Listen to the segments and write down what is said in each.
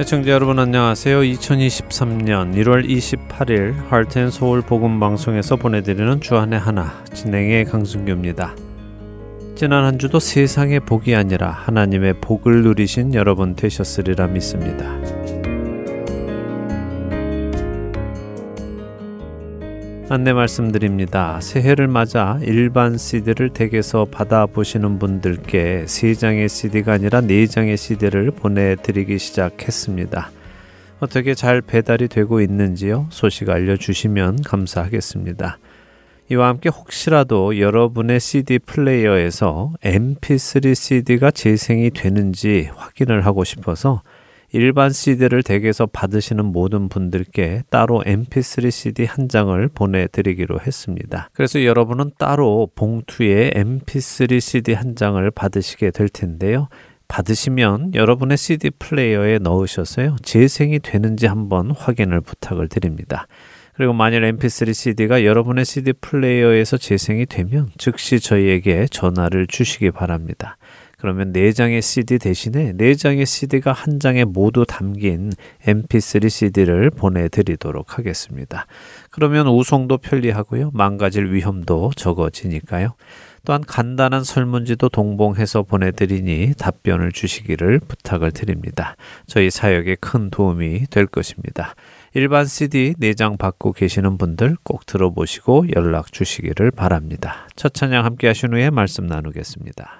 애청자 여러분 안녕하세요. 2023년 1월 28일 할텐 서울 복음 방송에서 보내드리는 주안의 하나 진행의 강승규입니다. 지난 한 주도 세상의 복이 아니라 하나님의 복을 누리신 여러분 되셨으리라 믿습니다. 안내 말씀드립니다. 새해를 맞아 일반 CD를 댁에서 받아보시는 분들께 3장의 CD가 아니라 4장의 CD를 보내드리기 시작했습니다. 어떻게 잘 배달이 되고 있는지요? 소식 알려주시면 감사하겠습니다. 이와 함께 혹시라도 여러분의 CD 플레이어에서 MP3 CD가 재생이 되는지 확인을 하고 싶어서 일반 CD를 댁에서 받으시는 모든 분들께 따로 MP3 CD 한 장을 보내드리기로 했습니다. 그래서 여러분은 따로 봉투에 MP3 CD 한 장을 받으시게 될 텐데요. 받으시면 여러분의 CD 플레이어에 넣으셔서요. 재생이 되는지 한번 확인을 부탁을 드립니다. 그리고 만일 mp3 cd가 여러분의 cd 플레이어에서 재생이 되면 즉시 저희에게 전화를 주시기 바랍니다. 그러면 4장의 CD 대신에 4장의 CD가 한 장에 모두 담긴 MP3 CD를 보내드리도록 하겠습니다. 그러면 우송도 편리하고요. 망가질 위험도 적어지니까요. 또한 간단한 설문지도 동봉해서 보내드리니 답변을 주시기를 부탁을 드립니다. 저희 사역에 큰 도움이 될 것입니다. 일반 CD 4장 받고 계시는 분들 꼭 들어보시고 연락 주시기를 바랍니다. 첫 찬양 함께 하신 후에 말씀 나누겠습니다.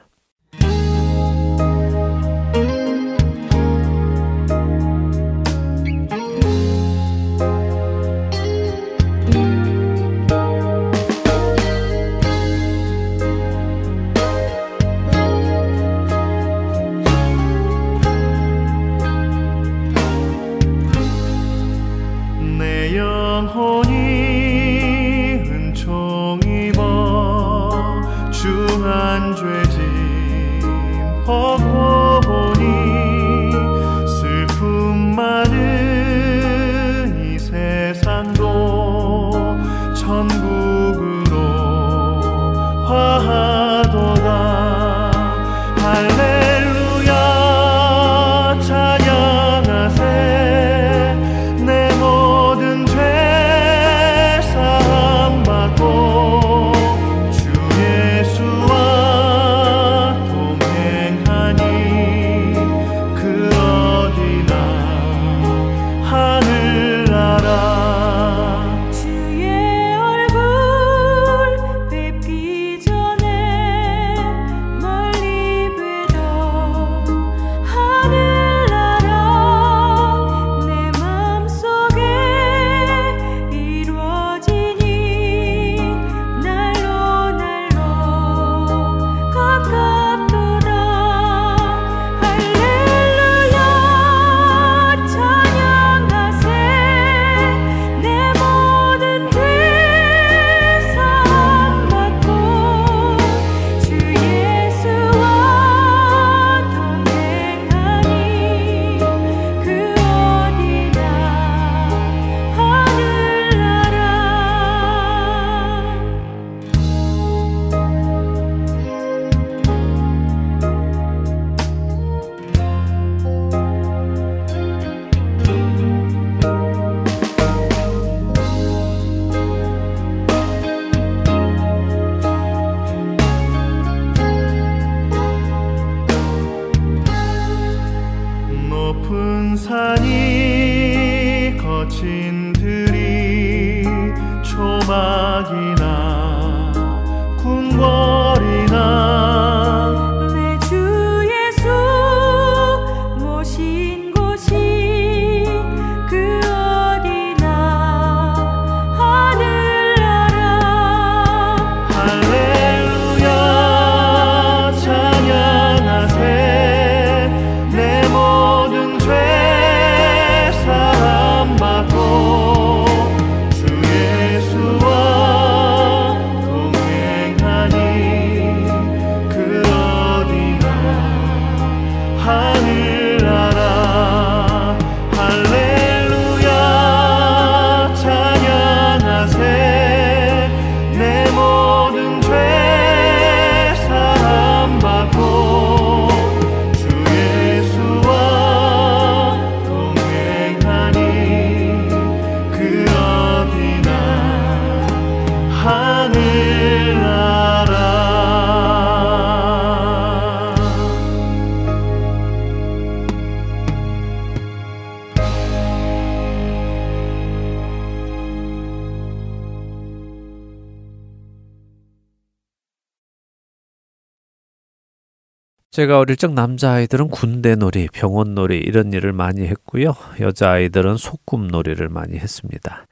제가 어릴 적 남자아이들은 군대 놀이, 병원 놀이 이런 일을 많이 했고요. 여자아이들은 소꿉 놀이를 많이 했습니다.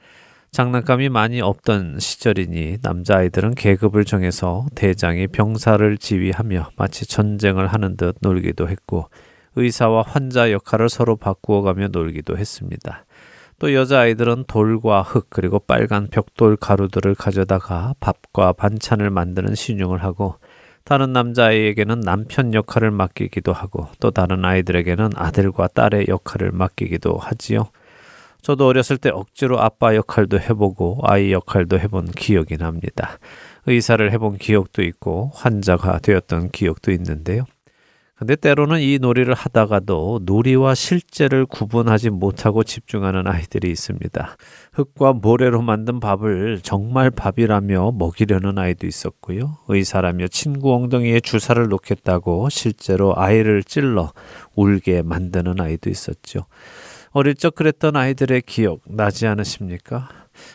장난감이 많이 없던 시절이니 남자아이들은 계급을 정해서 대장이 병사를 지휘하며 마치 전쟁을 하는 듯 놀기도 했고 의사와 환자 역할을 서로 바꾸어 가며 놀기도 했습니다. 또 여자아이들은 돌과 흙 그리고 빨간 벽돌 가루들을 가져다가 밥과 반찬을 만드는 신용을 하고 다른 남자아이에게는 남편 역할을 맡기기도 하고 또 다른 아이들에게는 아들과 딸의 역할을 맡기기도 하지요. 저도 어렸을 때 억지로 아빠 역할도 해보고 아이 역할도 해본 기억이 납니다. 의사를 해본 기억도 있고 환자가 되었던 기억도 있는데요. 근데 때로는 이 놀이를 하다가도 놀이와 실제를 구분하지 못하고 집중하는 아이들이 있습니다. 흙과 모래로 만든 밥을 정말 밥이라며 먹이려는 아이도 있었고요. 의사라며 친구 엉덩이에 주사를 놓겠다고 실제로 아이를 찔러 울게 만드는 아이도 있었죠. 어릴 적 그랬던 아이들의 기억 나지 않으십니까?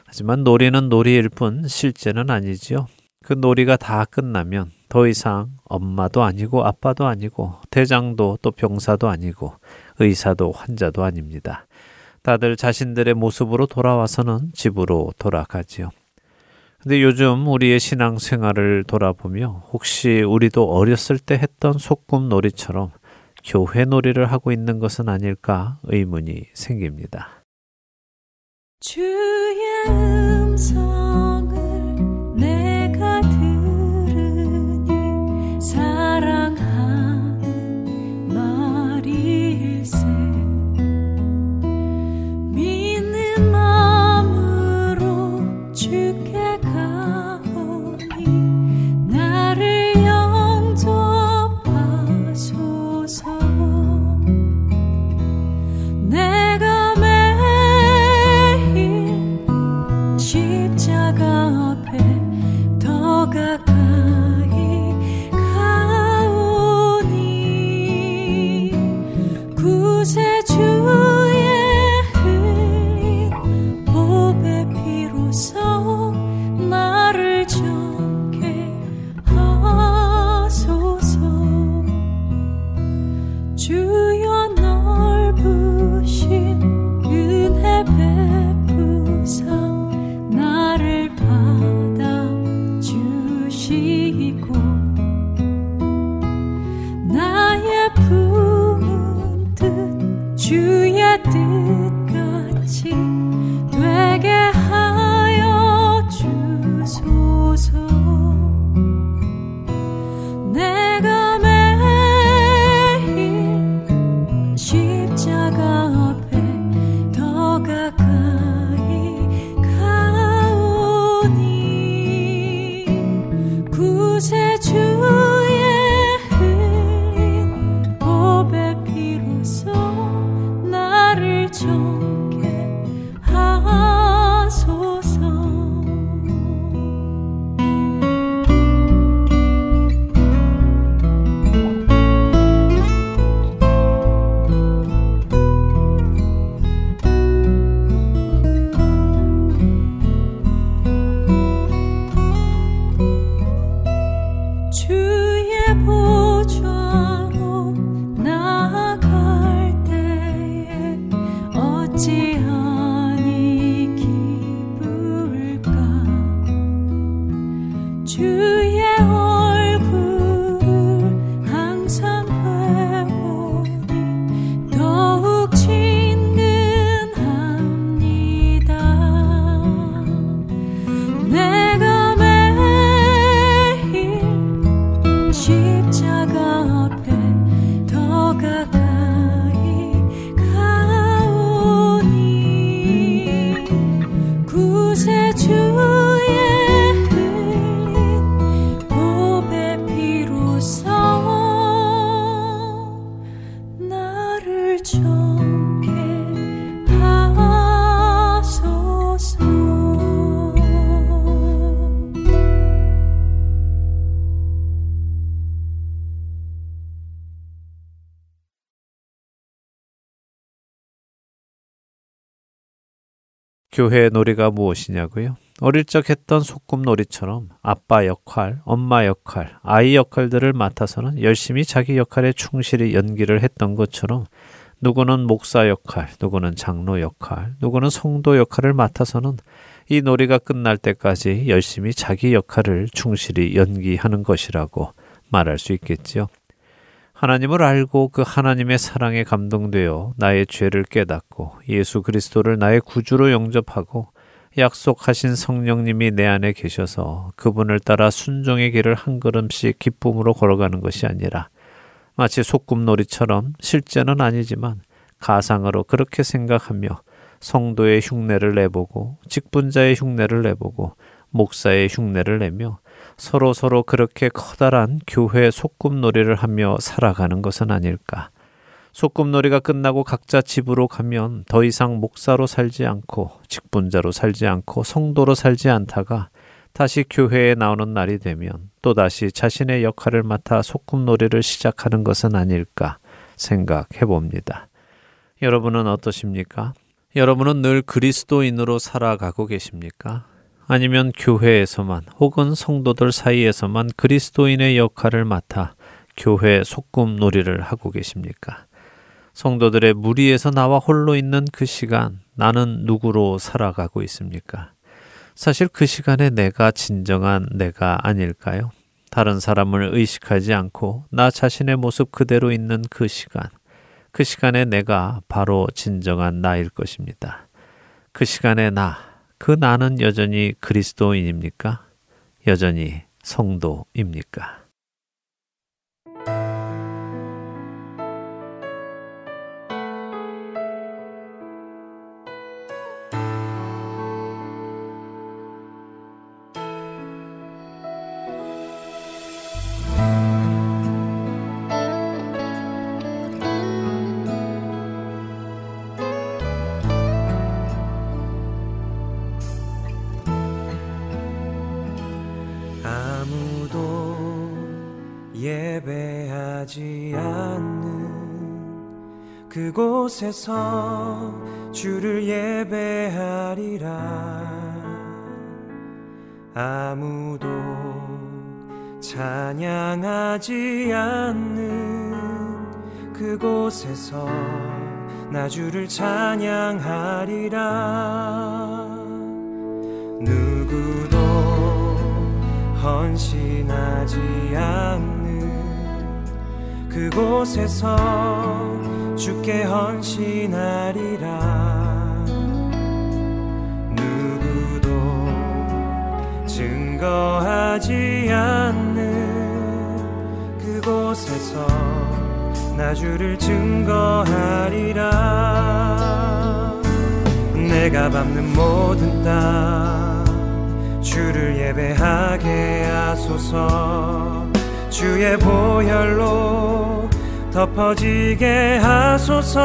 하지만 놀이는 놀이일 뿐 실제는 아니지요. 그 놀이가 다 끝나면 더 이상 엄마도 아니고 아빠도 아니고 대장도 또 병사도 아니고 의사도 환자도 아닙니다. 다들 자신들의 모습으로 돌아와서는 집으로 돌아가지요. 근데 요즘 우리의 신앙 생활을 돌아보며 혹시 우리도 어렸을 때 했던 소꿉 놀이처럼 교회 놀이를 하고 있는 것은 아닐까 의문이 생깁니다. 주의 음성 교회 놀이가 무엇이냐고요? 어릴 적 했던 소꿉놀이처럼 아빠 역할, 엄마 역할, 아이 역할들을 맡아서는 열심히 자기 역할에 충실히 연기를 했던 것처럼 누구는 목사 역할, 누구는 장로 역할, 누구는 성도 역할을 맡아서는 이 놀이가 끝날 때까지 열심히 자기 역할을 충실히 연기하는 것이라고 말할 수 있겠지요. 하나님을 알고 그 하나님의 사랑에 감동되어 나의 죄를 깨닫고 예수 그리스도를 나의 구주로 영접하고 약속하신 성령님이 내 안에 계셔서 그분을 따라 순종의 길을 한 걸음씩 기쁨으로 걸어가는 것이 아니라 마치 소꿉놀이처럼 실제는 아니지만 가상으로 그렇게 생각하며 성도의 흉내를 내보고 직분자의 흉내를 내보고 목사의 흉내를 내며 서로 서로 그렇게 커다란 교회 소꿉놀이를 하며 살아가는 것은 아닐까. 소꿉놀이가 끝나고 각자 집으로 가면 더 이상 목사로 살지 않고 직분자로 살지 않고 성도로 살지 않다가 다시 교회에 나오는 날이 되면 또 다시 자신의 역할을 맡아 소꿉놀이를 시작하는 것은 아닐까 생각해 봅니다. 여러분은 어떠십니까? 여러분은 늘 그리스도인으로 살아가고 계십니까? 아니면 교회에서만 혹은 성도들 사이에서만 그리스도인의 역할을 맡아 교회 소꿉놀이를 하고 계십니까? 성도들의 무리에서 나와 홀로 있는 그 시간, 나는 누구로 살아가고 있습니까? 사실 그 시간에 내가 진정한 내가 아닐까요? 다른 사람을 의식하지 않고 나 자신의 모습 그대로 있는 그 시간, 그 시간에 내가 바로 진정한 나일 것입니다. 그 시간에 나, 그 나는 여전히 그리스도인입니까? 여전히 성도입니까? 그곳에서 주를 예배하리라. 아무도 찬양하지 않는 그곳에서 나 주를 찬양하리라. 누구도 헌신하지 않는 그곳에서 주께 헌신하리라. 누구도 증거하지 않는 그곳에서 나 주를 증거하리라. 내가 밟는 모든 땅 주를 예배하게 하소서. 주의 보혈로 덮어지게 하소서.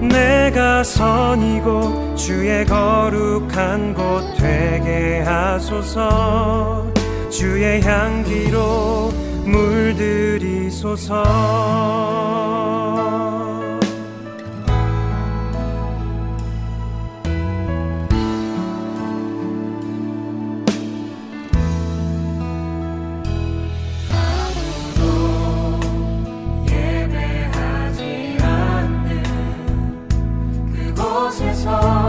내가 선이고 주의 거룩한 곳 되게 하소서. 주의 향기로 물들이소서 보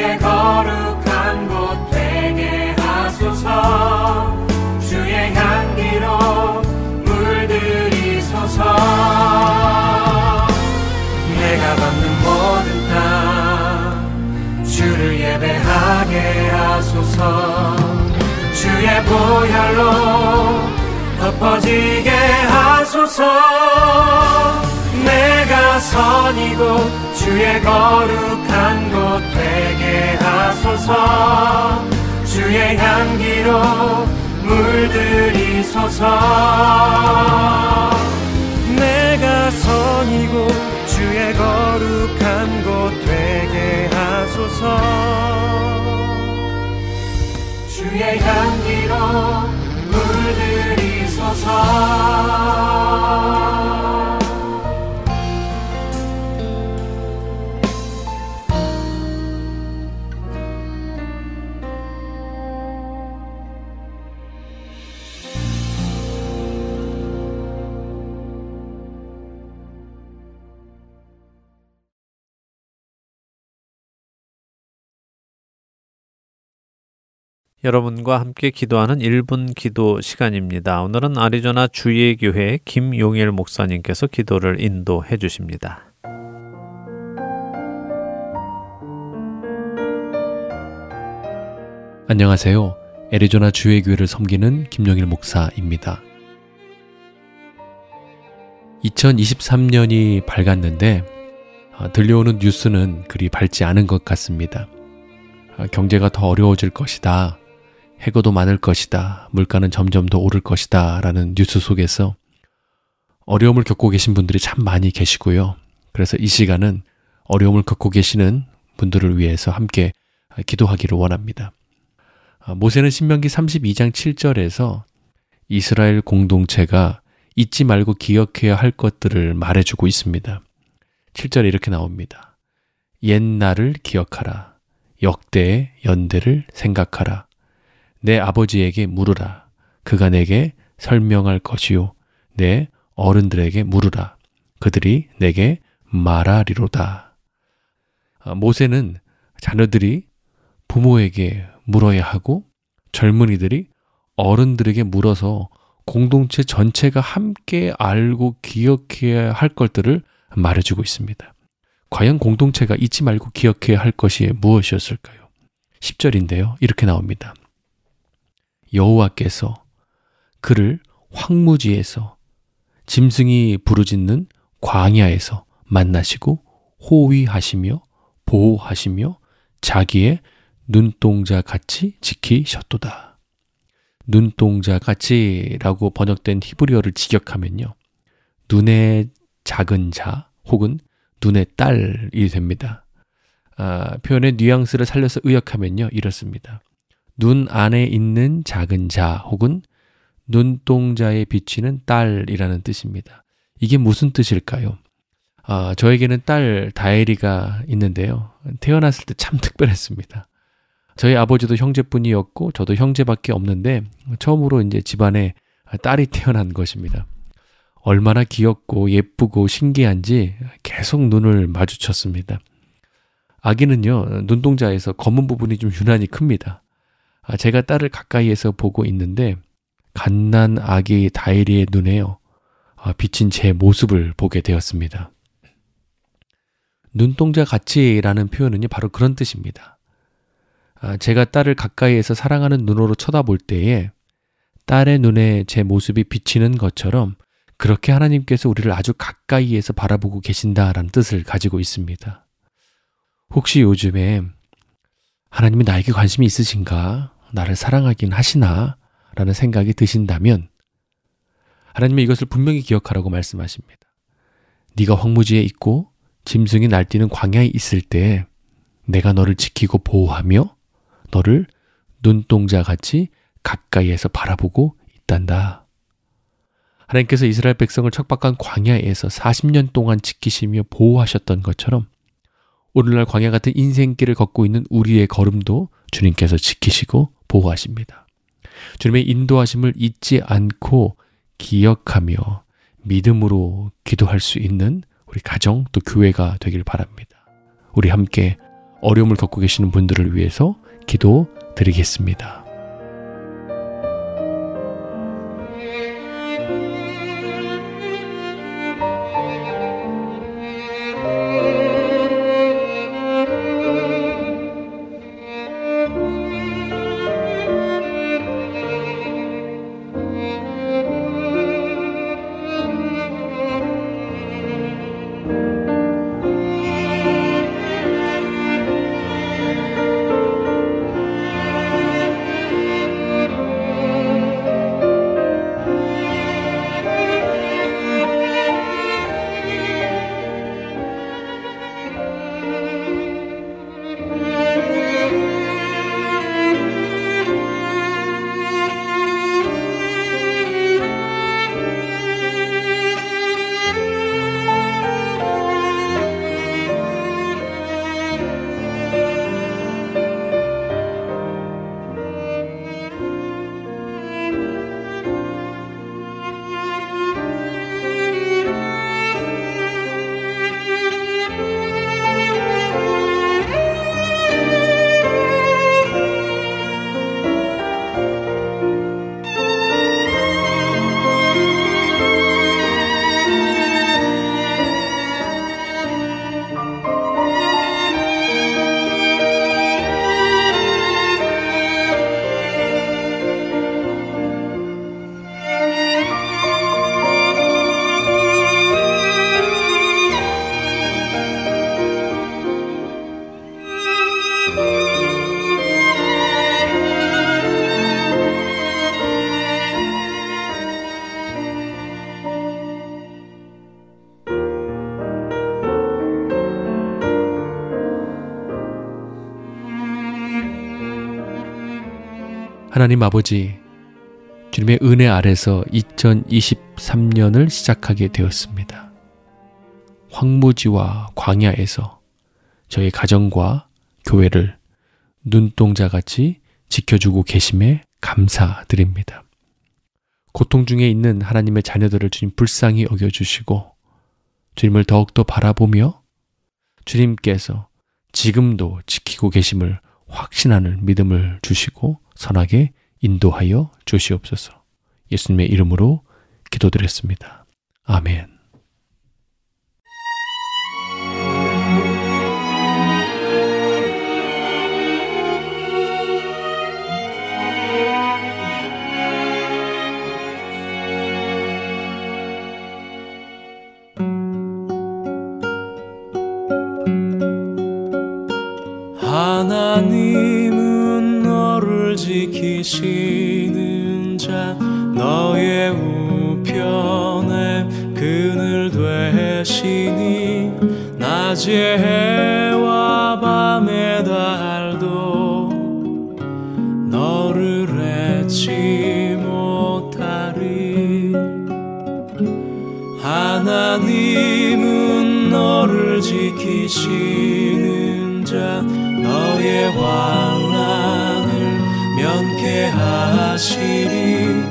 주의 거룩한 곳 되게 하소서. 주의 향기로 물들이소서. 내가 받는 모든 땅 주를 예배하게 하소서. 주의 보혈로 덮어지게 하소서. 내가 선이고 주의 거룩한 곳 되게 하소서. 주의 향기로 물들이소서. 내가 선이고 주의 거룩한 곳 되게 하소서. 주의 향기로 물들이소서 여러분과 함께 기도하는 1분 기도 시간입니다. 오늘은 아리조나 주예교회 김용일 목사님께서 기도를 인도해 주십니다. 안녕하세요. 애리조나 주의 교회를 섬기는 김용일 목사입니다. 2023년이 밝았는데 아, 들려오는 뉴스는 그리 밝지 않은 것 같습니다. 아, 경제가 더 어려워질 것이다. 해고도 많을 것이다. 물가는 점점 더 오를 것이다. 라는 뉴스 속에서 어려움을 겪고 계신 분들이 참 많이 계시고요. 그래서 이 시간은 어려움을 겪고 계시는 분들을 위해서 함께 기도하기를 원합니다. 아, 모세는 신명기 32장 7절에서 이스라엘 공동체가 잊지 말고 기억해야 할 것들을 말해주고 있습니다. 7절에 이렇게 나옵니다. 옛날을 기억하라. 역대의 연대를 생각하라. 내 아버지에게 물으라. 그가 내게 설명할 것이요. 내 어른들에게 물으라. 그들이 내게 말하리로다. 아, 모세는 자녀들이 부모에게 물어야 하고 젊은이들이 어른들에게 물어서 공동체 전체가 함께 알고 기억해야 할 것들을 말해주고 있습니다. 과연 공동체가 잊지 말고 기억해야 할 것이 무엇이었을까요? 10절인데요. 이렇게 나옵니다. 여호와께서 그를 황무지에서 짐승이 부르짖는 광야에서 만나시고 호위하시며 보호하시며 자기의 눈동자 같이 지키셨도다. 눈동자 같이라고 번역된 히브리어를 직역하면요. 눈의 작은 자 혹은 눈의 딸이 됩니다. 아, 표현의 뉘앙스를 살려서 의역하면요. 이렇습니다. 눈 안에 있는 작은 자 혹은 눈동자에 비치는 딸이라는 뜻입니다. 이게 무슨 뜻일까요? 아, 저에게는 딸 다혜리가 있는데요. 태어났을 때 참 특별했습니다. 저희 아버지도 형제뿐이었고 저도 형제밖에 없는데 처음으로 이제 집안에 딸이 태어난 것입니다. 얼마나 귀엽고 예쁘고 신기한지 계속 눈을 마주쳤습니다. 아기는요, 눈동자에서 검은 부분이 좀 유난히 큽니다. 아, 제가 딸을 가까이에서 보고 있는데 갓난 아기 다이리의 눈에요. 아, 비친 제 모습을 보게 되었습니다. 눈동자 같이라는 표현은요, 바로 그런 뜻입니다. 아, 제가 딸을 가까이에서 사랑하는 눈으로 쳐다볼 때에 딸의 눈에 제 모습이 비치는 것처럼 그렇게 하나님께서 우리를 아주 가까이에서 바라보고 계신다라는 뜻을 가지고 있습니다. 혹시 요즘에 하나님이 나에게 관심이 있으신가? 나를 사랑하긴 하시나? 라는 생각이 드신다면 하나님이 이것을 분명히 기억하라고 말씀하십니다. 네가 황무지에 있고 짐승이 날뛰는 광야에 있을 때 내가 너를 지키고 보호하며 너를 눈동자 같이 가까이에서 바라보고 있단다. 하나님께서 이스라엘 백성을 척박한 광야에서 40년 동안 지키시며 보호하셨던 것처럼 오늘날 광야 같은 인생길을 걷고 있는 우리의 걸음도 주님께서 지키시고 보호하십니다. 주님의 인도하심을 잊지 않고 기억하며 믿음으로 기도할 수 있는 우리 가정 또 교회가 되길 바랍니다. 우리 함께 어려움을 겪고 계시는 분들을 위해서 기도 드리겠습니다. 하나님 아버지, 주님의 은혜 아래서 2023년을 시작하게 되었습니다. 황무지와 광야에서 저희 가정과 교회를 눈동자같이 지켜주고 계심에 감사드립니다. 고통 중에 있는 하나님의 자녀들을 주님 불쌍히 여겨주시고 주님을 더욱더 바라보며 주님께서 지금도 지키고 계심을 확신하는 믿음을 주시고 선하게 인도하여 주시옵소서. 예수님의 이름으로 기도드렸습니다. 아멘. 지키시는 자 너의 우편에 그늘 되시니 낮에 해와 밤의 달도 너를 해치 못하리. 하나님은 너를 지키시는 자 너의 환 하시리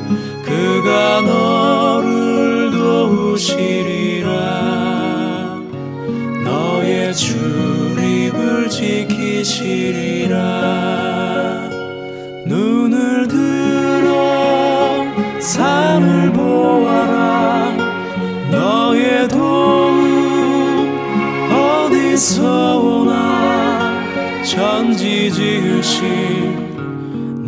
그가 너를 도우시리라. 너의 출입을 지키시리라. 눈을 들어 산을 보아라. 너의 도움 어디서 오나 천지 지으신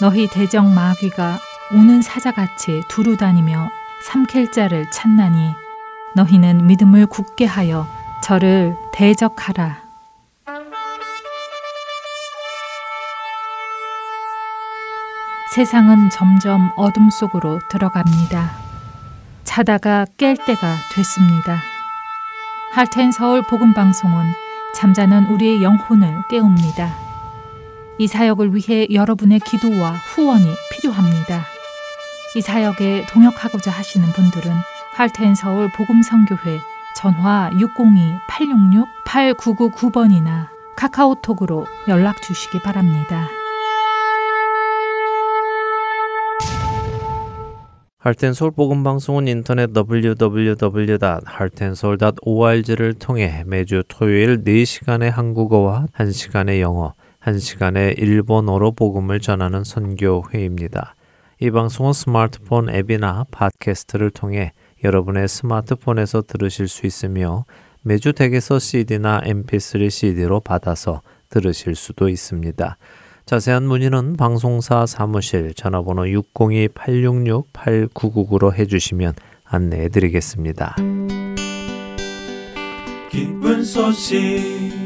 너희 대적 마귀가 우는 사자같이 두루 다니며 삼킬 자를 찾나니 너희는 믿음을 굳게 하여 저를 대적하라 세상은 점점 어둠 속으로 들어갑니다. 자다가 깰 때가 됐습니다. 할텐 서울 복음 방송은 잠자는 우리의 영혼을 깨웁니다. 이 사역을 위해 여러분의 기도와 후원이 필요합니다. 이 사역에 동역하고자 하시는 분들은 할텐 서울 복음 선교회 전화 602-866-8999번이나 카카오톡으로 연락 주시기 바랍니다. 할텐 서울 복음 방송은 인터넷 www.hartenseoul.org를 통해 매주 토요일 4시간의 한국어와 1시간의 영어, 1시간의 일본어로 복음을 전하는 선교회입니다. 이 방송은 스마트폰 앱이나 팟캐스트를 통해 여러분의 스마트폰에서 들으실 수 있으며 매주 댁에서 CD나 MP3 CD로 받아서 들으실 수도 있습니다. 자세한 문의는 방송사 사무실 전화번호 602-866-8999로 해주시면 안내해 드리겠습니다. 기쁜 소식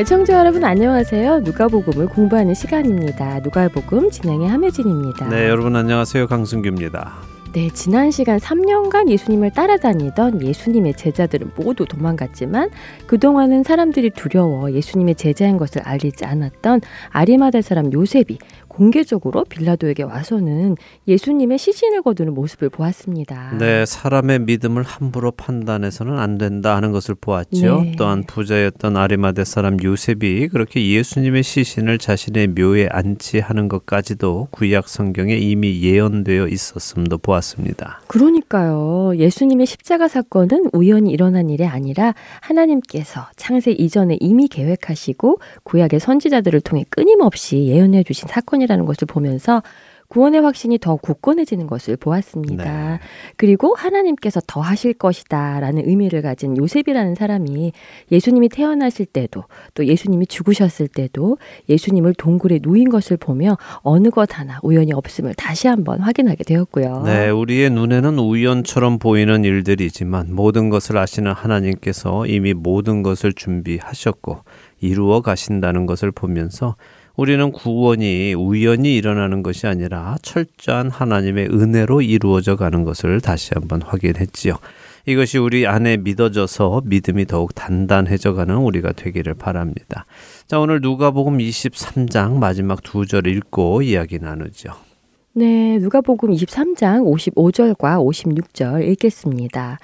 애청자 여러분 안녕하세요. 누가복음을 공부하는 시간입니다. 누가복음 진행의 함혜진입니다. 네, 여러분 안녕하세요. 강승규입니다. 네, 지난 시간 3년간 예수님을 따라다니던 예수님의 제자들은 모두 도망갔지만 그동안은 사람들이 두려워 예수님의 제자인 것을 알리지 않았던 아리마다 사람 요셉이 공개적으로 빌라도에게 와서는 예수님의 시신을 거두는 모습을 보았습니다. 네, 사람의 믿음을 함부로 판단해서는 안 된다 하는 것을 보았죠. 네. 또한 부자였던 아리마대 사람 요셉이 그렇게 예수님의 시신을 자신의 묘에 안치하는 것까지도 구약 성경에 이미 예언되어 있었음도 보았습니다. 그러니까요. 예수님의 십자가 사건은 우연히 일어난 일이 아니라 하나님께서 창세 이전에 이미 계획하시고 구약의 선지자들을 통해 끊임없이 예언해 주신 사건 이라는 것을 보면서 구원의 확신이 더 굳건해지는 것을 보았습니다. 네. 그리고 하나님께서 더 하실 것이다 라는 의미를 가진 요셉이라는 사람이 예수님이 태어나실 때도 또 예수님이 죽으셨을 때도 예수님을 동굴에 누인 것을 보며 어느 것 하나 우연이 없음을 다시 한번 확인하게 되었고요. 네, 우리의 눈에는 우연처럼 보이는 일들이지만 모든 것을 아시는 하나님께서 이미 모든 것을 준비하셨고 이루어 가신다는 것을 보면서 우리는 구원이 우연히 일어나는 것이 아니라 철저한 하나님의 은혜로 이루어져 가는 것을 다시 한번 확인했지요. 이것이 우리 안에 믿어져서 믿음이 더욱 단단해져 가는 우리가 되기를 바랍니다. 자, 오늘 누가복음 23장 마지막 두 절 읽고 이야기 나누죠. 네, 누가복음 23장 55절과 56절 읽겠습니다.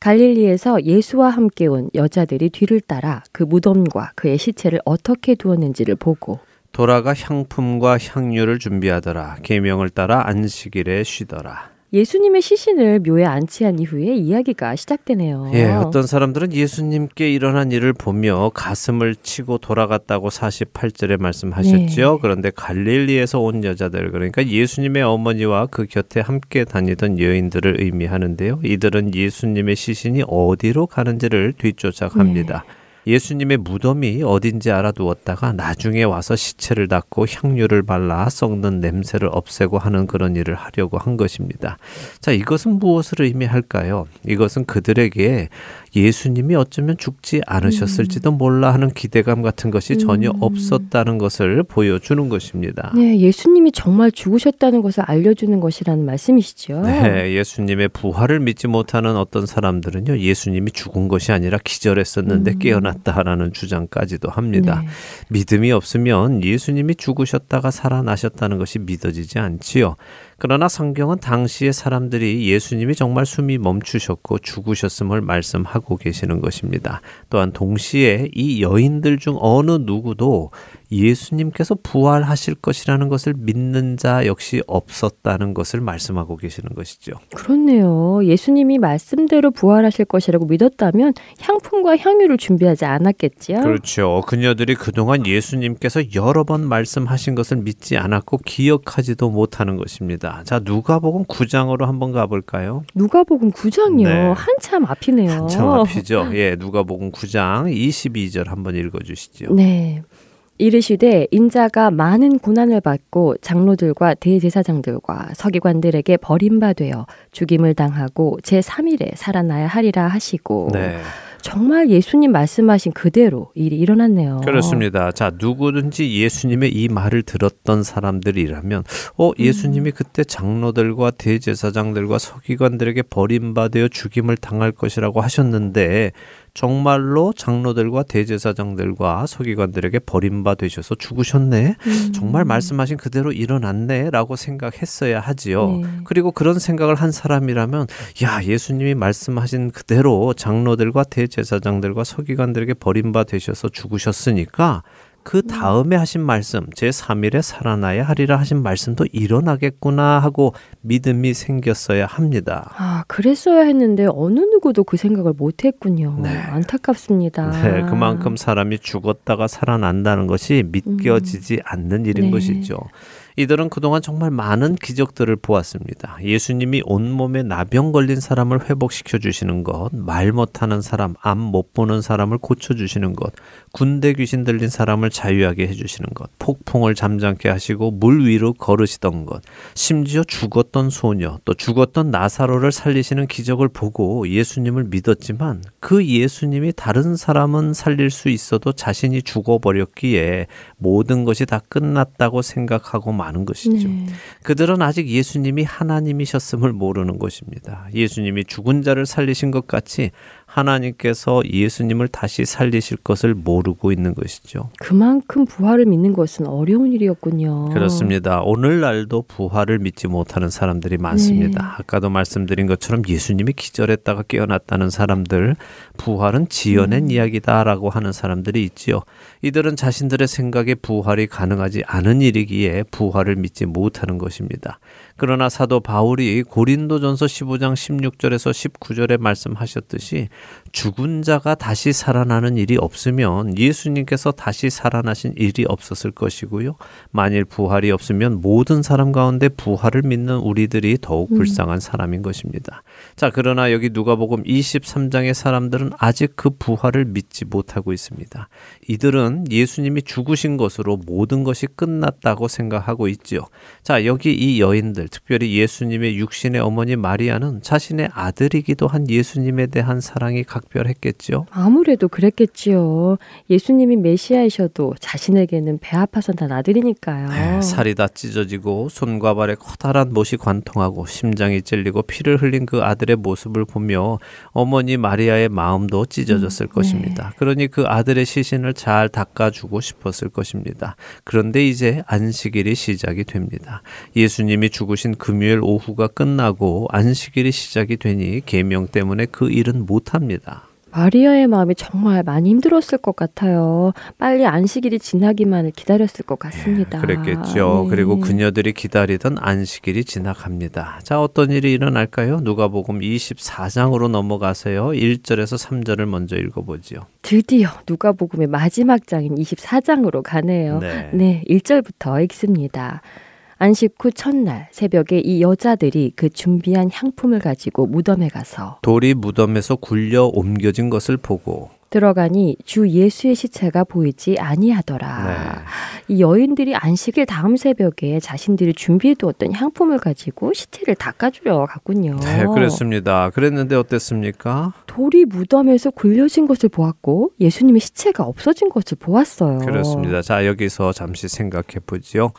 갈릴리에서 예수와 함께 온 여자들이 뒤를 따라 그 무덤과 그의 시체를 어떻게 두었는지를 보고 돌아가 향품과 향유를 준비하더라. 계명을 따라 안식일에 쉬더라. 예수님의 시신을 묘에 안치한 이후에 이야기가 시작되네요. 예, 어떤 사람들은 예수님께 일어난 일을 보며 가슴을 치고 돌아갔다고 48절에 말씀하셨죠. 네. 그런데 갈릴리에서 온 여자들 그러니까 예수님의 어머니와 그 곁에 함께 다니던 여인들을 의미하는데요. 이들은 예수님의 시신이 어디로 가는지를 뒤쫓아 갑니다. 예수님의 무덤이 어딘지 알아두었다가 나중에 와서 시체를 닦고 향유를 발라 썩는 냄새를 없애고 하는 그런 일을 하려고 한 것입니다. 자, 이것은 무엇을 의미할까요? 이것은 그들에게 예수님이 어쩌면 죽지 않으셨을지도 몰라 하는 기대감 같은 것이 전혀 음. 없었다는 것을 보여주는 것입니다. 네, 예수님이 정말 죽으셨다는 것을 알려주는 것이라는 말씀이시죠. 네, 예수님의 부활을 믿지 못하는 어떤 사람들은요, 예수님이 죽은 것이 아니라 기절했었는데 음. 깨어났다라는 주장까지도 합니다. 네. 믿음이 없으면 예수님이 죽으셨다가 살아나셨다는 것이 믿어지지 않지요. 그러나 성경은 당시의 사람들이 예수님이 정말 숨이 멈추셨고 죽으셨음을 말씀하고 계시는 것입니다. 또한 동시에 이 여인들 중 어느 누구도 예수님께서 부활하실 것이라는 것을 믿는 자 역시 없었다는 것을 말씀하고 계시는 것이죠. 그렇네요. 예수님이 말씀대로 부활하실 것이라고 믿었다면 향품과 향유를 준비하지 않았겠지요. 그렇죠. 그녀들이 그동안 예수님께서 여러 번 말씀하신 것을 믿지 않았고 기억하지도 못하는 것입니다. 자, 누가복음 9장으로 한번 가볼까요? 누가복음 9장이요. 네. 한참 앞이네요. 한참 앞이죠. 예, 누가복음 9장 22절 한번 읽어주시죠. 네. 이르시되 인자가 많은 고난을 받고 장로들과 대제사장들과 서기관들에게 버림받되어 죽임을 당하고 제 3일에 살아나야 하리라 하시고 네, 정말 예수님 말씀하신 그대로 일이 일어났네요. 그렇습니다. 자, 누구든지 예수님의 이 말을 들었던 사람들이라면, 어, 예수님이 그때 장로들과 대제사장들과 서기관들에게 버림받아 죽임을 당할 것이라고 하셨는데, 정말로 장로들과 대제사장들과 서기관들에게 버림받으셔서 죽으셨네. 음. 정말 말씀하신 그대로 일어났네라고 생각했어야 하지요. 네. 그리고 그런 생각을 한 사람이라면 야 예수님이 말씀하신 그대로 장로들과 대제사장들과 서기관들에게 버림받으셔서 죽으셨으니까 그 다음에 하신 말씀 제 3일에 살아나야 하리라 하신 말씀도 일어나겠구나 하고 믿음이 생겼어야 합니다. 아, 그랬어야 했는데 어느 누구도 그 생각을 못 했군요. 네. 안타깝습니다. 네, 그만큼 사람이 죽었다가 살아난다는 것이 믿겨지지 않는 일인 네. 것이죠. 이들은 그동안 정말 많은 기적들을 보았습니다. 예수님이 온몸에 나병 걸린 사람을 회복시켜 주시는 것, 말 못하는 사람, 암 못 보는 사람을 고쳐 주시는 것, 군대 귀신 들린 사람을 자유하게 해 주시는 것, 폭풍을 잠잠케 하시고 물 위로 걸으시던 것, 심지어 죽었던 소녀, 또 죽었던 나사로를 살리시는 기적을 보고 예수님을 믿었지만 그 예수님이 다른 사람은 살릴 수 있어도 자신이 죽어버렸기에 모든 것이 다 끝났다고 생각하고 마는 것이죠. 네. 그들은 아직 예수님이 하나님이셨음을 모르는 것입니다. 예수님이 죽은 자를 살리신 것 같이 하나님께서 예수님을 다시 살리실 것을 모르고 있는 것이죠. 그만큼 부활을 믿는 것은 어려운 일이었군요. 그렇습니다. 오늘날도 부활을 믿지 못하는 사람들이 많습니다. 네. 아까도 말씀드린 것처럼 예수님이 기절했다가 깨어났다는 사람들, 부활은 지어낸 음. 이야기다라고 하는 사람들이 있지요. 이들은 자신들의 생각에 부활이 가능하지 않은 일이기에 부활을 믿지 못하는 것입니다. 그러나 사도 바울이 고린도전서 15장 16절에서 19절에 말씀하셨듯이 죽은 자가 다시 살아나는 일이 없으면 예수님께서 다시 살아나신 일이 없었을 것이고요. 만일 부활이 없으면 모든 사람 가운데 부활을 믿는 우리들이 더욱 음. 불쌍한 사람인 것입니다. 자, 그러나 여기 누가복음 23장의 사람들은 아직 그 부활을 믿지 못하고 있습니다. 이들은 예수님이 죽으신 것으로 모든 것이 끝났다고 생각하고 있지요. 자, 여기 이 여인들, 특별히 예수님의 육신의 어머니 마리아는 자신의 아들이기도 한 예수님에 대한 사랑이 각별했겠지요. 아무래도 그랬겠지요. 예수님이 메시아이셔도 자신에게는 배 아파서 난 아들이니까요. 네, 살이 다 찢어지고 손과 발에 커다란 못이 관통하고 심장이 찔리고 피를 흘린 그 아들의 모습을 보며 어머니 마리아의 마음도 찢어졌을 음, 것입니다. 그러니 그 아들의 시신을 잘 닦아주고 싶었을 것입니다. 그런데 이제 안식일이 시작이 됩니다. 예수님이 죽으 신 금요일 오후가 끝나고 안식일이 시작이 되니 계명 때문에 그 일은 못합니다. 마리아의 마음이 정말 많이 힘들었을 것 같아요. 빨리 안식일이 지나기만을 기다렸을 것 같습니다. 그랬겠죠. 네. 그리고 그녀들이 기다리던 안식일이 지나갑니다. 자, 어떤 일이 일어날까요? 누가복음 24장으로 넘어가서요. 1절에서 3절을 먼저 읽어보지요. 드디어 누가복음의 마지막 장인 24장으로 가네요. 네. 네, 1절부터 읽습니다. 안식 후 첫날 새벽에 이 여자들이 그 준비한 향품을 가지고 무덤에 가서 돌이 무덤에서 굴려 옮겨진 것을 보고 들어가니 주 예수의 시체가 보이지 아니하더라. 이 여인들이 안식일 다음 새벽에 자신들이 준비해 두었던 향품을 가지고 시체를 닦아주려 갔군요. 네, 그렇습니다. 그랬는데 어땠습니까? 돌이 무덤에서 굴려진 것을 보았고 예수님의 시체가 없어진 것을 보았어요. 그렇습니다. 자, 여기서 잠시 생각해 보지요.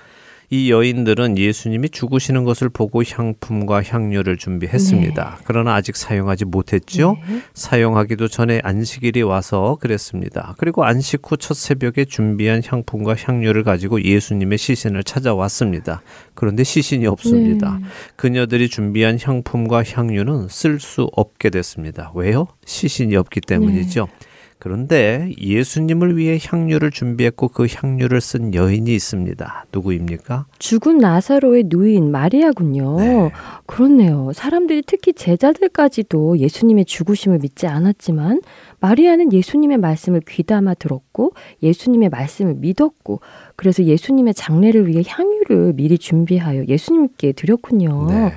이 여인들은 예수님이 죽으시는 것을 보고 향품과 향료를 준비했습니다. 네. 그러나 아직 사용하지 못했죠. 네. 사용하기도 전에 안식일이 와서 그랬습니다. 그리고 안식 후 첫 새벽에 준비한 향품과 향료를 가지고 예수님의 시신을 찾아왔습니다. 그런데 시신이 없습니다. 네. 그녀들이 준비한 향품과 향료는 쓸 수 없게 됐습니다. 왜요? 시신이 없기 때문이죠. 그런데 예수님을 위해 향료를 준비했고 그 향료를 쓴 여인이 있습니다. 누구입니까? 죽은 나사로의 누이인 마리아군요. 네. 그렇네요. 사람들이 특히 제자들까지도 예수님의 죽으심을 믿지 않았지만 마리아는 예수님의 말씀을 귀담아 들었고 예수님의 말씀을 믿었고 그래서 예수님의 장례를 위해 향유를 미리 준비하여 예수님께 드렸군요. 네.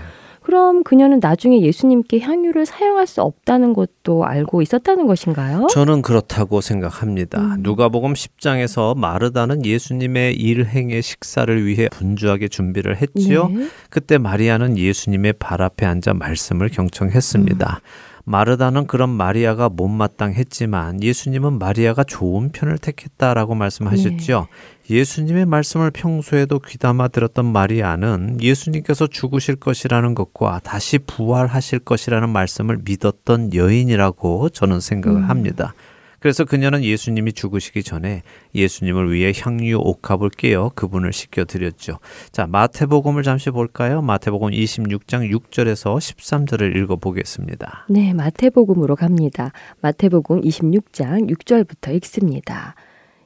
그럼 그녀는 나중에 예수님께 향유를 사용할 수 없다는 것도 알고 있었다는 것인가요? 저는 그렇다고 생각합니다. 음. 누가복음 10장에서 마르다는 예수님의 일행의 식사를 위해 분주하게 준비를 했지요. 네. 그때 마리아는 예수님의 발 앞에 앉아 말씀을 경청했습니다. 마르다는 그런 마리아가 못마땅했지만 예수님은 마리아가 좋은 편을 택했다라고 말씀하셨죠. 예수님의 말씀을 평소에도 귀담아 들었던 마리아는 예수님께서 죽으실 것이라는 것과 다시 부활하실 것이라는 말씀을 믿었던 여인이라고 저는 생각을 음. 합니다. 그래서 그녀는 예수님이 죽으시기 전에 예수님을 위해 향유 옥합을 깨어 그분을 씻겨 드렸죠. 자, 마태복음을 잠시 볼까요? 마태복음 26장 6절에서 13절을 읽어 보겠습니다. 네, 마태복음으로 갑니다. 마태복음 26장 6절부터 읽습니다.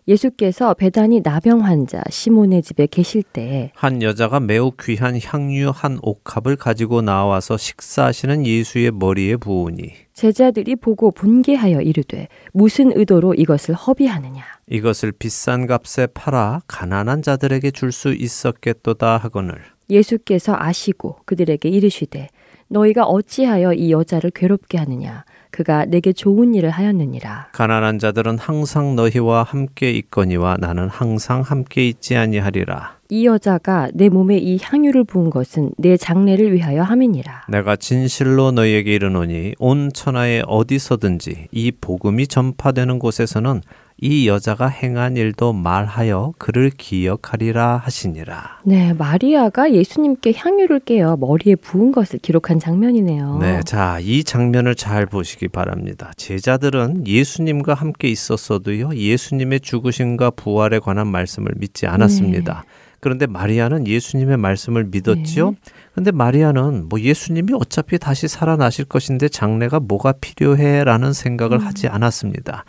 예수께서 배단이 나병 환자 시몬의 집에 계실 때한 여자가 매우 귀한 향유 한 옥합을 가지고 나와서 식사하시는 예수의 머리에 부으니 제자들이 보고 분개하여 이르되 무슨 의도로 이것을 허비하느냐? 이것을 비싼 값에 팔아 가난한 자들에게 줄 수 있었겠도다 하거늘. 예수께서 아시고 그들에게 이르시되 너희가 어찌하여 이 여자를 괴롭게 하느냐 그가 내게 좋은 일을 하였느니라. 가난한 자들은 항상 너희와 함께 있거니와 나는 항상 함께 있지 아니하리라. 이 여자가 내 몸에 이 향유를 부은 것은 내 장례를 위하여 함이니라. 내가 진실로 너희에게 이르노니 온 천하에 어디서든지 이 복음이 전파되는 곳에서는 이 여자가 행한 일도 말하여 그를 기억하리라 하시니라. 네, 마리아가 예수님께 향유를 깨어 머리에 부은 것을 기록한 장면이네요. 네, 자, 이 장면을 잘 보시기 바랍니다. 제자들은 예수님과 함께 있었어도요, 예수님의 죽으심과 부활에 관한 말씀을 믿지 않았습니다. 그런데 마리아는 예수님의 말씀을 믿었지요. 그런데 마리아는 뭐 예수님이 어차피 다시 살아나실 것인데 장래가 뭐가 필요해라는 생각을 하지 않았습니다.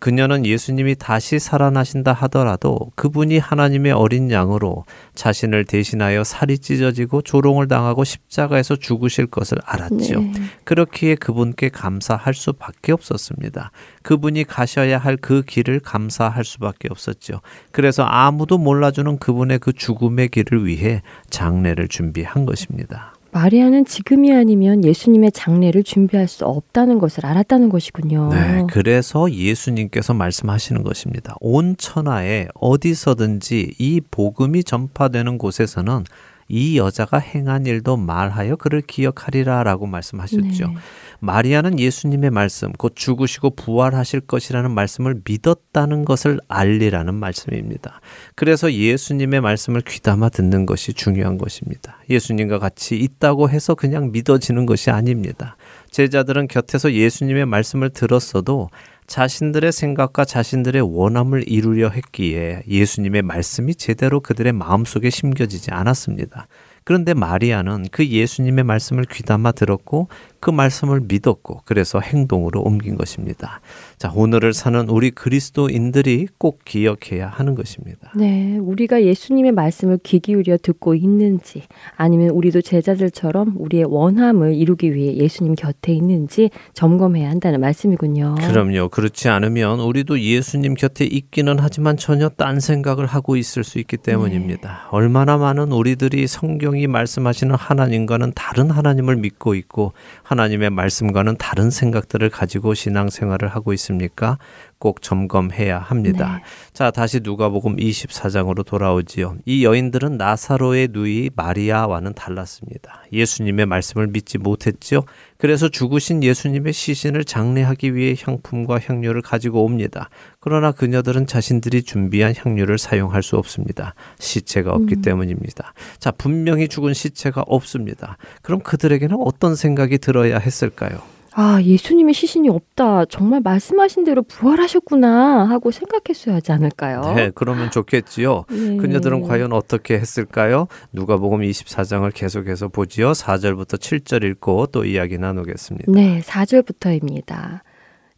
그녀는 예수님이 다시 살아나신다 하더라도 그분이 하나님의 어린 양으로 자신을 대신하여 살이 찢어지고 조롱을 당하고 십자가에서 죽으실 것을 알았지요. 네. 그렇기에 그분께 감사할 수밖에 없었습니다. 그분이 가셔야 할 그 길을 감사할 수밖에 없었죠. 그래서 아무도 몰라주는 그분의 그 죽음의 길을 위해 장례를 준비한 것입니다. 마리아는 지금이 아니면 예수님의 장례를 준비할 수 없다는 것을 알았다는 것이군요. 네, 그래서 예수님께서 말씀하시는 것입니다. 온 천하에 어디서든지 이 복음이 전파되는 곳에서는 이 여자가 행한 일도 말하여 그를 기억하리라 라고 말씀하셨죠. 네. 마리아는 예수님의 말씀, 곧 죽으시고 부활하실 것이라는 말씀을 믿었다는 것을 알리라는 말씀입니다. 그래서 예수님의 말씀을 귀담아 듣는 것이 중요한 것입니다. 예수님과 같이 있다고 해서 그냥 믿어지는 것이 아닙니다. 제자들은 곁에서 예수님의 말씀을 들었어도 자신들의 생각과 자신들의 원함을 이루려 했기에 예수님의 말씀이 제대로 그들의 마음속에 심겨지지 않았습니다. 그런데 마리아는 그 예수님의 말씀을 귀담아 들었고 그 말씀을 믿었고 그래서 행동으로 옮긴 것입니다. 자, 오늘을 사는 우리 그리스도인들이 꼭 기억해야 하는 것입니다. 네, 우리가 예수님의 말씀을 귀 기울여 듣고 있는지 아니면 우리도 제자들처럼 우리의 원함을 이루기 위해 예수님 곁에 있는지 점검해야 한다는 말씀이군요. 그럼요. 그렇지 않으면 우리도 예수님 곁에 있기는 하지만 전혀 딴 생각을 하고 있을 수 있기 때문입니다. 얼마나 많은 우리들이 성경이 말씀하시는 하나님과는 다른 하나님을 믿고 있고 하나님의 말씀과는 다른 생각들을 가지고 신앙생활을 하고 있습니 까? 꼭 점검해야 합니다. 네. 자, 다시 누가복음 24장으로 돌아오지요. 이 여인들은 나사로의 누이 마리아와는 달랐습니다. 예수님의 말씀을 믿지 못했지요. 그래서 죽으신 예수님의 시신을 장례하기 위해 향품과 향료를 가지고 옵니다. 그러나 그녀들은 자신들이 준비한 향료를 사용할 수 없습니다. 시체가 없기 음. 때문입니다. 자, 분명히 죽은 시체가 없습니다. 그럼 그들에게는 어떤 생각이 들어야 했을까요? 아, 예수님의 시신이 없다. 정말 말씀하신 대로 부활하셨구나 하고 생각했어야 하지 않을까요? 네, 그러면 좋겠지요. 네. 그녀들은 과연 어떻게 했을까요? 누가복음 24장을 계속해서 보지요. 4절부터 7절 읽고 또 이야기 나누겠습니다. 네, 4절부터입니다.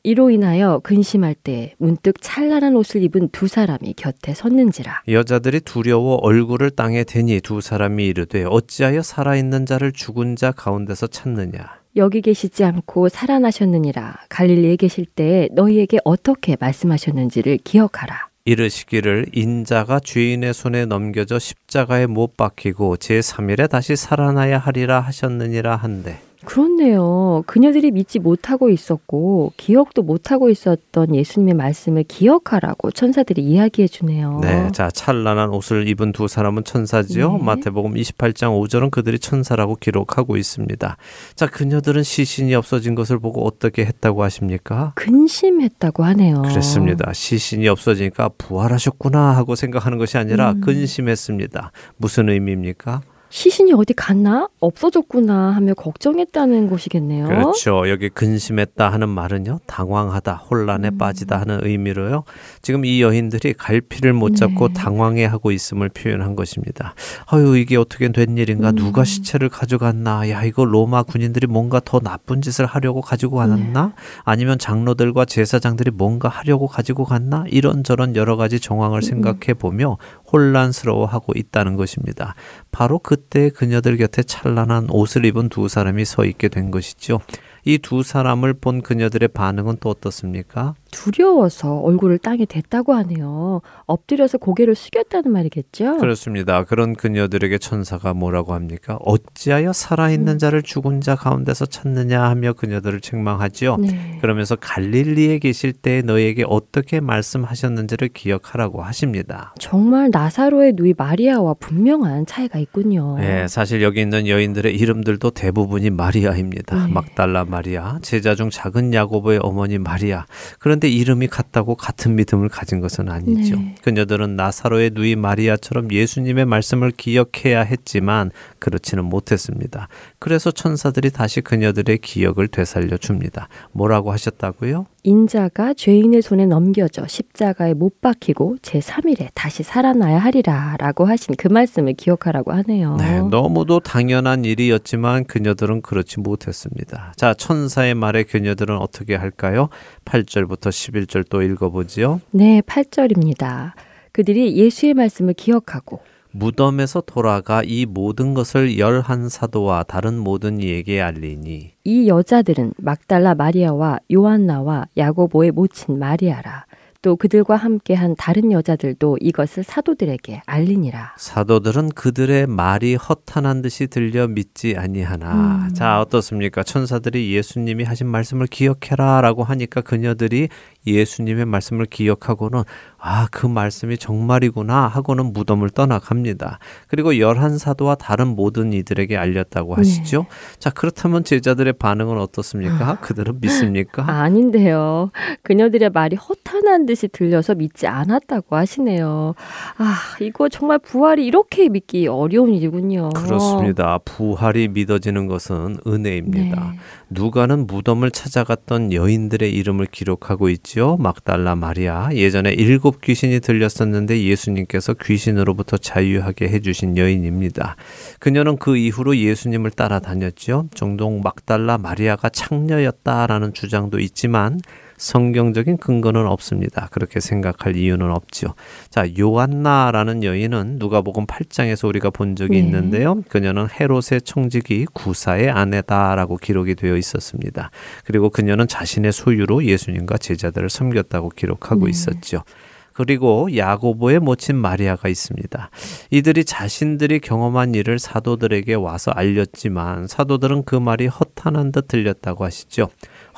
이로 인하여 근심할 때 문득 찬란한 옷을 입은 두 사람이 곁에 섰는지라. 여자들이 두려워 얼굴을 땅에 대니 두 사람이 이르되 어찌하여 살아있는 자를 죽은 자 가운데서 찾느냐 여기 계시지 않고 살아나셨느니라. 갈릴리에 계실 때 너희에게 어떻게 말씀하셨는지를 기억하라. 이르시기를 인자가 주인의 손에 넘겨져 십자가에 못 박히고 제3일에 다시 살아나야 하리라 하셨느니라 한데 그렇네요. 그녀들이 믿지 못하고 있었고 기억도 못하고 있었던 예수님의 말씀을 기억하라고 천사들이 이야기해 주네요. 네, 자 찬란한 옷을 입은 두 사람은 천사지요. 네. 마태복음 28장 5절은 그들이 천사라고 기록하고 있습니다. 자, 그녀들은 시신이 없어진 것을 보고 어떻게 했다고 하십니까? 근심했다고 하네요. 그렇습니다. 시신이 없어지니까 부활하셨구나 하고 생각하는 것이 아니라 음. 근심했습니다. 무슨 의미입니까? 시신이 어디 갔나? 없어졌구나 하며 걱정했다는 것이겠네요. 그렇죠. 여기 근심했다 하는 말은요. 당황하다, 혼란에 음. 빠지다 하는 의미로요. 지금 이 여인들이 갈피를 못 잡고 네. 당황해 하고 있음을 표현한 것입니다. 아유, 이게 어떻게 된 일인가? 음. 누가 시체를 가져갔나? 야, 이거 로마 군인들이 뭔가 더 나쁜 짓을 하려고 가지고 갔나? 네. 아니면 장로들과 제사장들이 뭔가 하려고 가지고 갔나? 이런저런 여러 가지 정황을 음. 생각해 보며 혼란스러워하고 있다는 것입니다. 바로 그때 그녀들 곁에 찬란한 옷을 입은 두 사람이 서 있게 된 것이죠. 이 두 사람을 본 그녀들의 반응은 또 어떻습니까? 두려워서 얼굴을 땅에 댔다고 하네요. 엎드려서 고개를 숙였다는 말이겠죠? 그렇습니다. 그런 그녀들에게 천사가 뭐라고 합니까? 어찌하여 살아있는 음. 자를 죽은 자 가운데서 찾느냐 하며 그녀들을 책망하지요. 네. 그러면서 갈릴리에 계실 때 너에게 어떻게 말씀하셨는지를 기억하라고 하십니다. 정말 나사로의 누이 마리아와 분명한 차이가 있군요. 네, 사실 여기 있는 여인들의 이름들도 대부분이 마리아입니다. 네. 막달라 마리아, 제자 중 작은 야고보의 어머니 마리아. 그런데 이름이 같다고 같은 믿음을 가진 것은 아니죠. 네. 그녀들은 나사로의 누이 마리아처럼 예수님의 말씀을 기억해야 했지만 그렇지는 못했습니다. 그래서 천사들이 다시 그녀들의 기억을 되살려 줍니다. 뭐라고 하셨다고요? 인자가 죄인의 손에 넘겨져 십자가에 못 박히고 제3일에 다시 살아나야 하리라 라고 하신 그 말씀을 기억하라고 하네요. 네, 너무도 당연한 일이었지만 그녀들은 그렇지 못했습니다. 자, 천사의 말에 그녀들은 어떻게 할까요? 8절부터 11절 또 읽어보지요. 네, 8절입니다. 그들이 예수의 말씀을 기억하고 무덤에서 돌아가 이 모든 것을 열한 사도와 다른 모든 이에게 알리니 이 여자들은 막달라 마리아와 요한나와 야고보의 모친 마리아라. 또 그들과 함께한 다른 여자들도 이것을 사도들에게 알리니라. 사도들은 그들의 말이 허탄한 듯이 들려 믿지 아니하나. 음. 자, 어떻습니까? 천사들이 예수님이 하신 말씀을 기억해라라고 하니까 그녀들이 예수님의 말씀을 기억하고는 아, 그 말씀이 정말이구나 하고는 무덤을 떠나갑니다. 그리고 열한 사도와 다른 모든 이들에게 알렸다고 하시죠. 자, 그렇다면 제자들의 반응은 어떻습니까? 그들은 믿습니까? 아닌데요. 그녀들의 말이 허탄한 듯이 들려서 믿지 않았다고 하시네요. 아, 이거 정말 부활이 이렇게 믿기 어려운 일이군요. 그렇습니다. 부활이 믿어지는 것은 은혜입니다. 네. 누가는 무덤을 찾아갔던 여인들의 이름을 기록하고 있지 요. 막달라 마리아. 예전에 일곱 귀신이 들렸었는데 예수님께서 귀신으로부터 자유하게 해주신 여인입니다. 그녀는 그 이후로 예수님을 따라다녔죠. 종종 막달라 마리아가 창녀였다라는 주장도 있지만 성경적인 근거는 없습니다. 그렇게 생각할 이유는 없죠. 자, 요한나라는 여인은 누가복음 8장에서 우리가 본 적이 네. 있는데요. 그녀는 헤롯의 청지기 구사의 아내다라고 기록이 되어 있었습니다. 그리고 그녀는 자신의 소유로 예수님과 제자들을 섬겼다고 기록하고 네. 있었죠. 그리고 야고보의 모친 마리아가 있습니다. 이들이 자신들이 경험한 일을 사도들에게 와서 알렸지만 사도들은 그 말이 허탄한 듯 들렸다고 하시죠.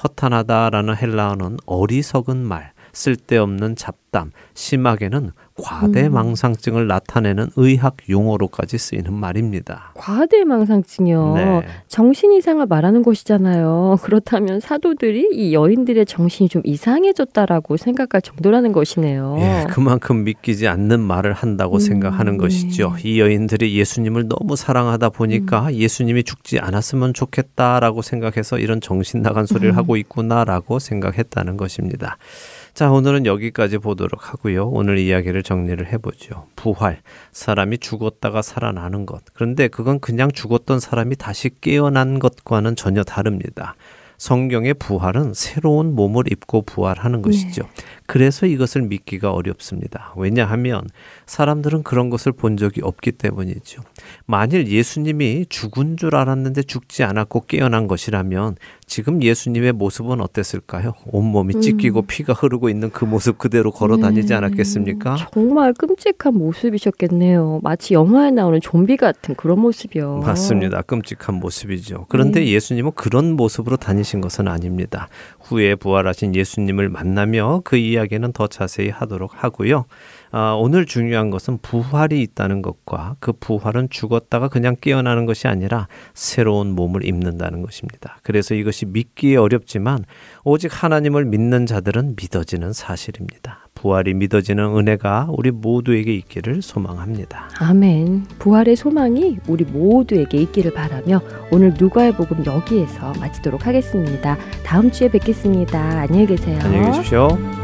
허탄하다라는 헬라어는 어리석은 말, 쓸데없는 잡담, 심하게는 과대망상증을 나타내는 의학 용어로까지 쓰이는 말입니다. 과대망상증이요. 네. 정신 이상을 말하는 것이잖아요. 그렇다면 사도들이 이 여인들의 정신이 좀 이상해졌다라고 생각할 정도라는 것이네요. 예, 그만큼 믿기지 않는 말을 한다고 음, 생각하는 것이죠. 이 여인들이 예수님을 너무 사랑하다 보니까 음. 예수님이 죽지 않았으면 좋겠다라고 생각해서 이런 정신 나간 소리를 음. 하고 있구나라고 생각했다는 것입니다. 자, 오늘은 여기까지 보도록 하고요. 오늘 이야기를 정리를 해보죠. 부활. 사람이 죽었다가 살아나는 것. 그런데 그건 그냥 죽었던 사람이 다시 깨어난 것과는 전혀 다릅니다. 성경의 부활은 새로운 몸을 입고 부활하는 것이죠. 그래서 이것을 믿기가 어렵습니다. 왜냐하면 사람들은 그런 것을 본 적이 없기 때문이죠. 만일 예수님이 죽은 줄 알았는데 죽지 않았고 깨어난 것이라면 지금 예수님의 모습은 어땠을까요? 온몸이 찢기고 음. 피가 흐르고 있는 그 모습 그대로 걸어 다니지 네. 않았겠습니까? 정말 끔찍한 모습이셨겠네요. 마치 영화에 나오는 좀비 같은 그런 모습이요. 맞습니다. 끔찍한 모습이죠. 그런데 네. 예수님은 그런 모습으로 다니신 것은 아닙니다. 후에 부활하신 예수님을 만나며 그이 야기는 더 자세히 하도록 하고요. 아, 오늘 중요한 것은 부활이 있다는 것과 그 부활은 죽었다가 그냥 깨어나는 것이 아니라 새로운 몸을 입는다는 것입니다. 그래서 이것이 믿기에 어렵지만 오직 하나님을 믿는 자들은 믿어지는 사실입니다. 부활이 믿어지는 은혜가 우리 모두에게 있기를 소망합니다. 아멘. 부활의 소망이 우리 모두에게 있기를 바라며 오늘 누가의 복음 여기에서 마치도록 하겠습니다. 다음 주에 뵙겠습니다. 안녕히 계세요. 안녕히 계십시오.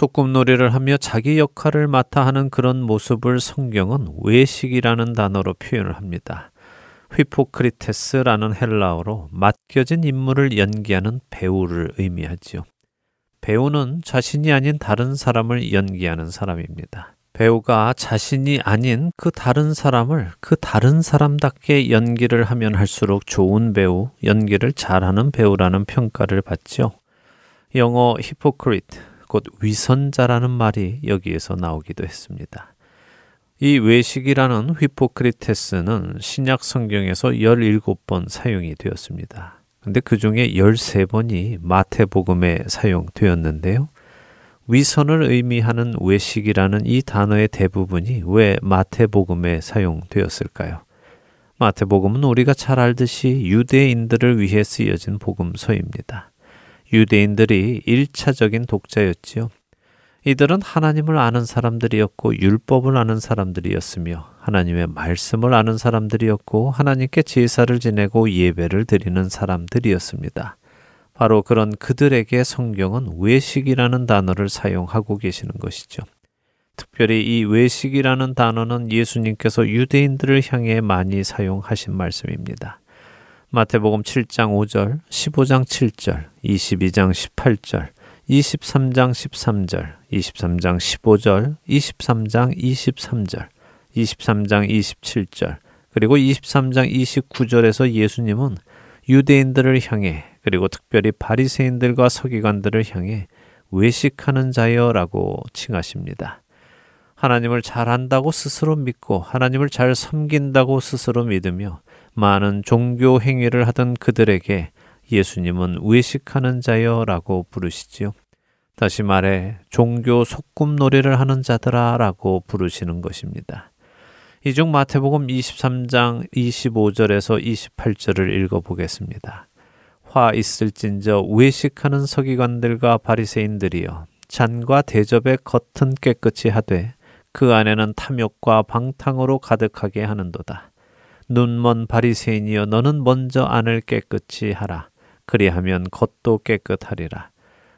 소꿉놀이를 하며 자기 역할을 맡아 하는 그런 모습을 성경은 외식이라는 단어로 표현을 합니다. 휘포크리테스라는 헬라어로 맡겨진 인물을 연기하는 배우를 의미하지요. 배우는 자신이 아닌 다른 사람을 연기하는 사람입니다. 배우가 자신이 아닌 그 다른 사람을 그 다른 사람답게 연기를 하면 할수록 좋은 배우, 연기를 잘하는 배우라는 평가를 받죠. 영어 히포크리트, 곧 위선자라는 말이 여기에서 나오기도 했습니다. 이 외식이라는 휘포크리테스는 신약 성경에서 17번 사용이 되었습니다. 근데 그 중에 13번이 마태복음에 사용되었는데요. 위선을 의미하는 외식이라는 이 단어의 대부분이 왜 마태복음에 사용되었을까요? 마태복음은 우리가 잘 알듯이 유대인들을 위해 쓰여진 복음서입니다. 유대인들이 1차적인 독자였지요. 이들은 하나님을 아는 사람들이었고 율법을 아는 사람들이었으며 하나님의 말씀을 아는 사람들이었고 하나님께 제사를 지내고 예배를 드리는 사람들이었습니다. 바로 그런 그들에게 성경은 외식이라는 단어를 사용하고 계시는 것이죠. 특별히 이 외식이라는 단어는 예수님께서 유대인들을 향해 많이 사용하신 말씀입니다. 마태복음 7장 5절, 15장 7절, 22장 18절, 23장 13절, 23장 15절, 23장 23절, 23장 27절, 그리고 23장 29절에서 예수님은 유대인들을 향해 그리고 특별히 바리새인들과 서기관들을 향해 외식하는 자여라고 칭하십니다. 하나님을 잘 안다고 스스로 믿고 하나님을 잘 섬긴다고 스스로 믿으며 많은 종교 행위를 하던 그들에게 예수님은 외식하는 자여라고 부르시지요. 다시 말해 종교 소꿉놀이를 하는 자들아라고 부르시는 것입니다. 이 중 마태복음 23장 25절에서 28절을 읽어 보겠습니다. 화 있을진저 외식하는 서기관들과 바리새인들이여 잔과 대접의 겉은 깨끗이 하되 그 안에는 탐욕과 방탕으로 가득하게 하는도다. 눈먼 바리새인이여 너는 먼저 안을 깨끗이 하라. 그리하면 겉도 깨끗하리라.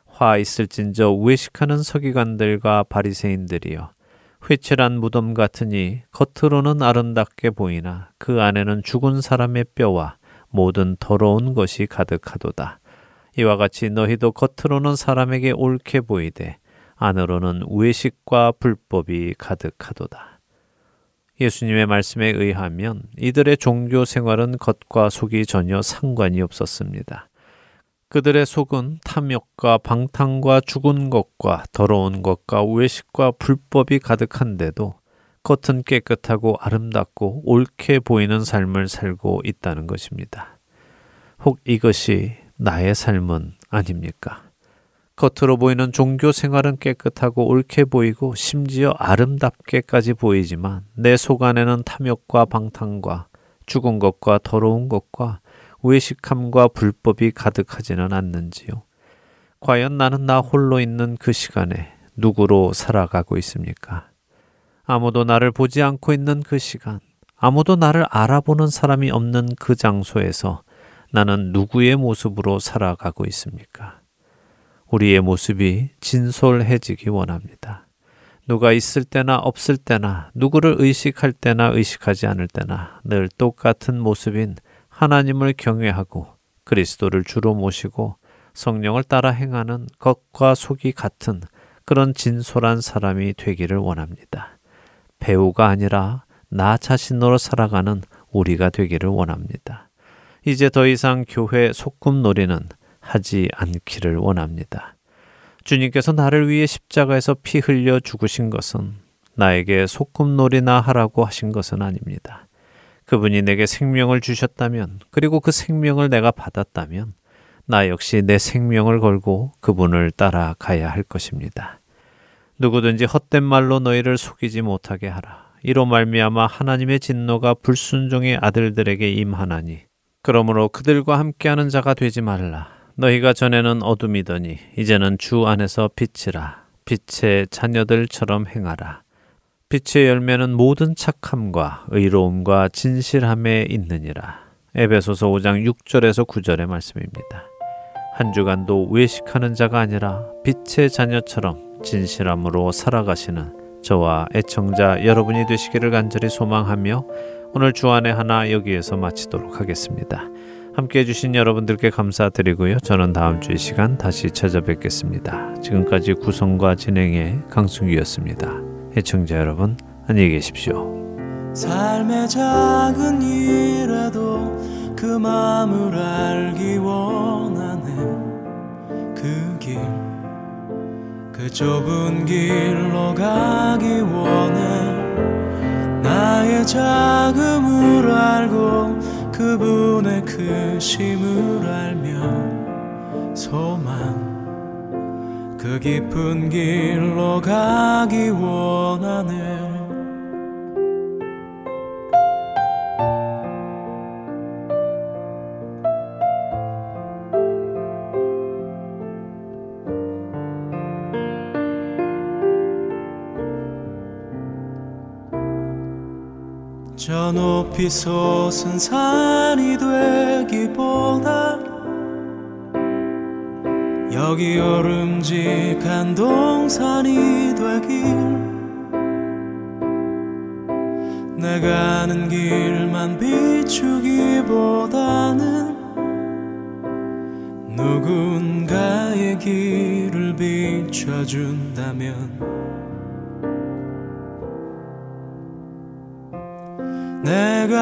화 있을진저 외식하는 서기관들과 바리새인들이여 회칠한 무덤 같으니 겉으로는 아름답게 보이나 그 안에는 죽은 사람의 뼈와 모든 더러운 것이 가득하도다. 이와 같이 너희도 겉으로는 사람에게 옳게 보이되 안으로는 외식과 불법이 가득하도다. 예수님의 말씀에 의하면 이들의 종교 생활은 겉과 속이 전혀 상관이 없었습니다. 그들의 속은 탐욕과 방탕과 죽은 것과 더러운 것과 외식과 불법이 가득한데도 겉은 깨끗하고 아름답고 옳게 보이는 삶을 살고 있다는 것입니다. 혹 이것이 나의 삶은 아닙니까? 겉으로 보이는 종교 생활은 깨끗하고 옳게 보이고 심지어 아름답게까지 보이지만 내 속 안에는 탐욕과 방탕과 죽은 것과 더러운 것과 외식함과 불법이 가득하지는 않는지요. 과연 나는 나 홀로 있는 그 시간에 누구로 살아가고 있습니까? 아무도 나를 보지 않고 있는 그 시간, 아무도 나를 알아보는 사람이 없는 그 장소에서 나는 누구의 모습으로 살아가고 있습니까? 우리의 모습이 진솔해지기 원합니다. 누가 있을 때나 없을 때나, 누구를 의식할 때나 의식하지 않을 때나 늘 똑같은 모습인 하나님을 경외하고 그리스도를 주로 모시고 성령을 따라 행하는 겉과 속이 같은 그런 진솔한 사람이 되기를 원합니다. 배우가 아니라 나 자신으로 살아가는 우리가 되기를 원합니다. 이제 더 이상 교회 소꿉놀이는 하지 않기를 원합니다. 주님께서 나를 위해 십자가에서 피 흘려 죽으신 것은 나에게 소꿉놀이나 하라고 하신 것은 아닙니다. 그분이 내게 생명을 주셨다면, 그리고 그 생명을 내가 받았다면, 나 역시 내 생명을 걸고 그분을 따라가야 할 것입니다. 누구든지 헛된 말로 너희를 속이지 못하게 하라. 이로 말미암아 하나님의 진노가 불순종의 아들들에게 임하나니 그러므로 그들과 함께하는 자가 되지 말라. 너희가 전에는 어둠이더니 이제는 주 안에서 빛이라. 빛의 자녀들처럼 행하라. 빛의 열매는 모든 착함과 의로움과 진실함에 있느니라. 에베소서 5장 6절에서 9절의 말씀입니다. 한 주간도 외식하는 자가 아니라 빛의 자녀처럼 진실함으로 살아가시는 저와 애청자 여러분이 되시기를 간절히 소망하며 오늘 주안의 하나 여기에서 마치도록 하겠습니다. 함께 해주신 여러분들께 감사드리고요. 저는 다음 주 이 시간 다시 찾아뵙겠습니다. 지금까지 구성과 진행의 강승규였습니다. 애청자 여러분, 안녕히 계십시오. 삶의 작은 일에도 그 마음을 알기 원하네 그 길, 그 좁은 길로 가기 원해 나의 자금을 알고 그분의 크심을 알며 소망. 그 깊은 길로 가기 원하네 높이 솟은 산이 되기보다 여기 오름직한 동산이 되길. 내가 아는 길만 비추기보다는 누군가의 길을 비춰준다면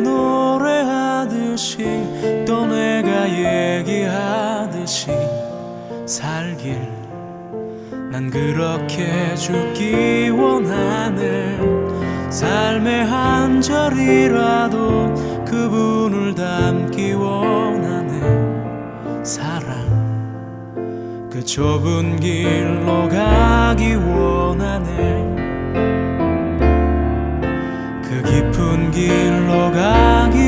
노래하듯이 또 내가 얘기하듯이 살길. 난 그렇게 죽기 원하네. 삶의 한 절이라도 그분을 담기 원하네. 사랑 그 좁은 길로 가 길로 가기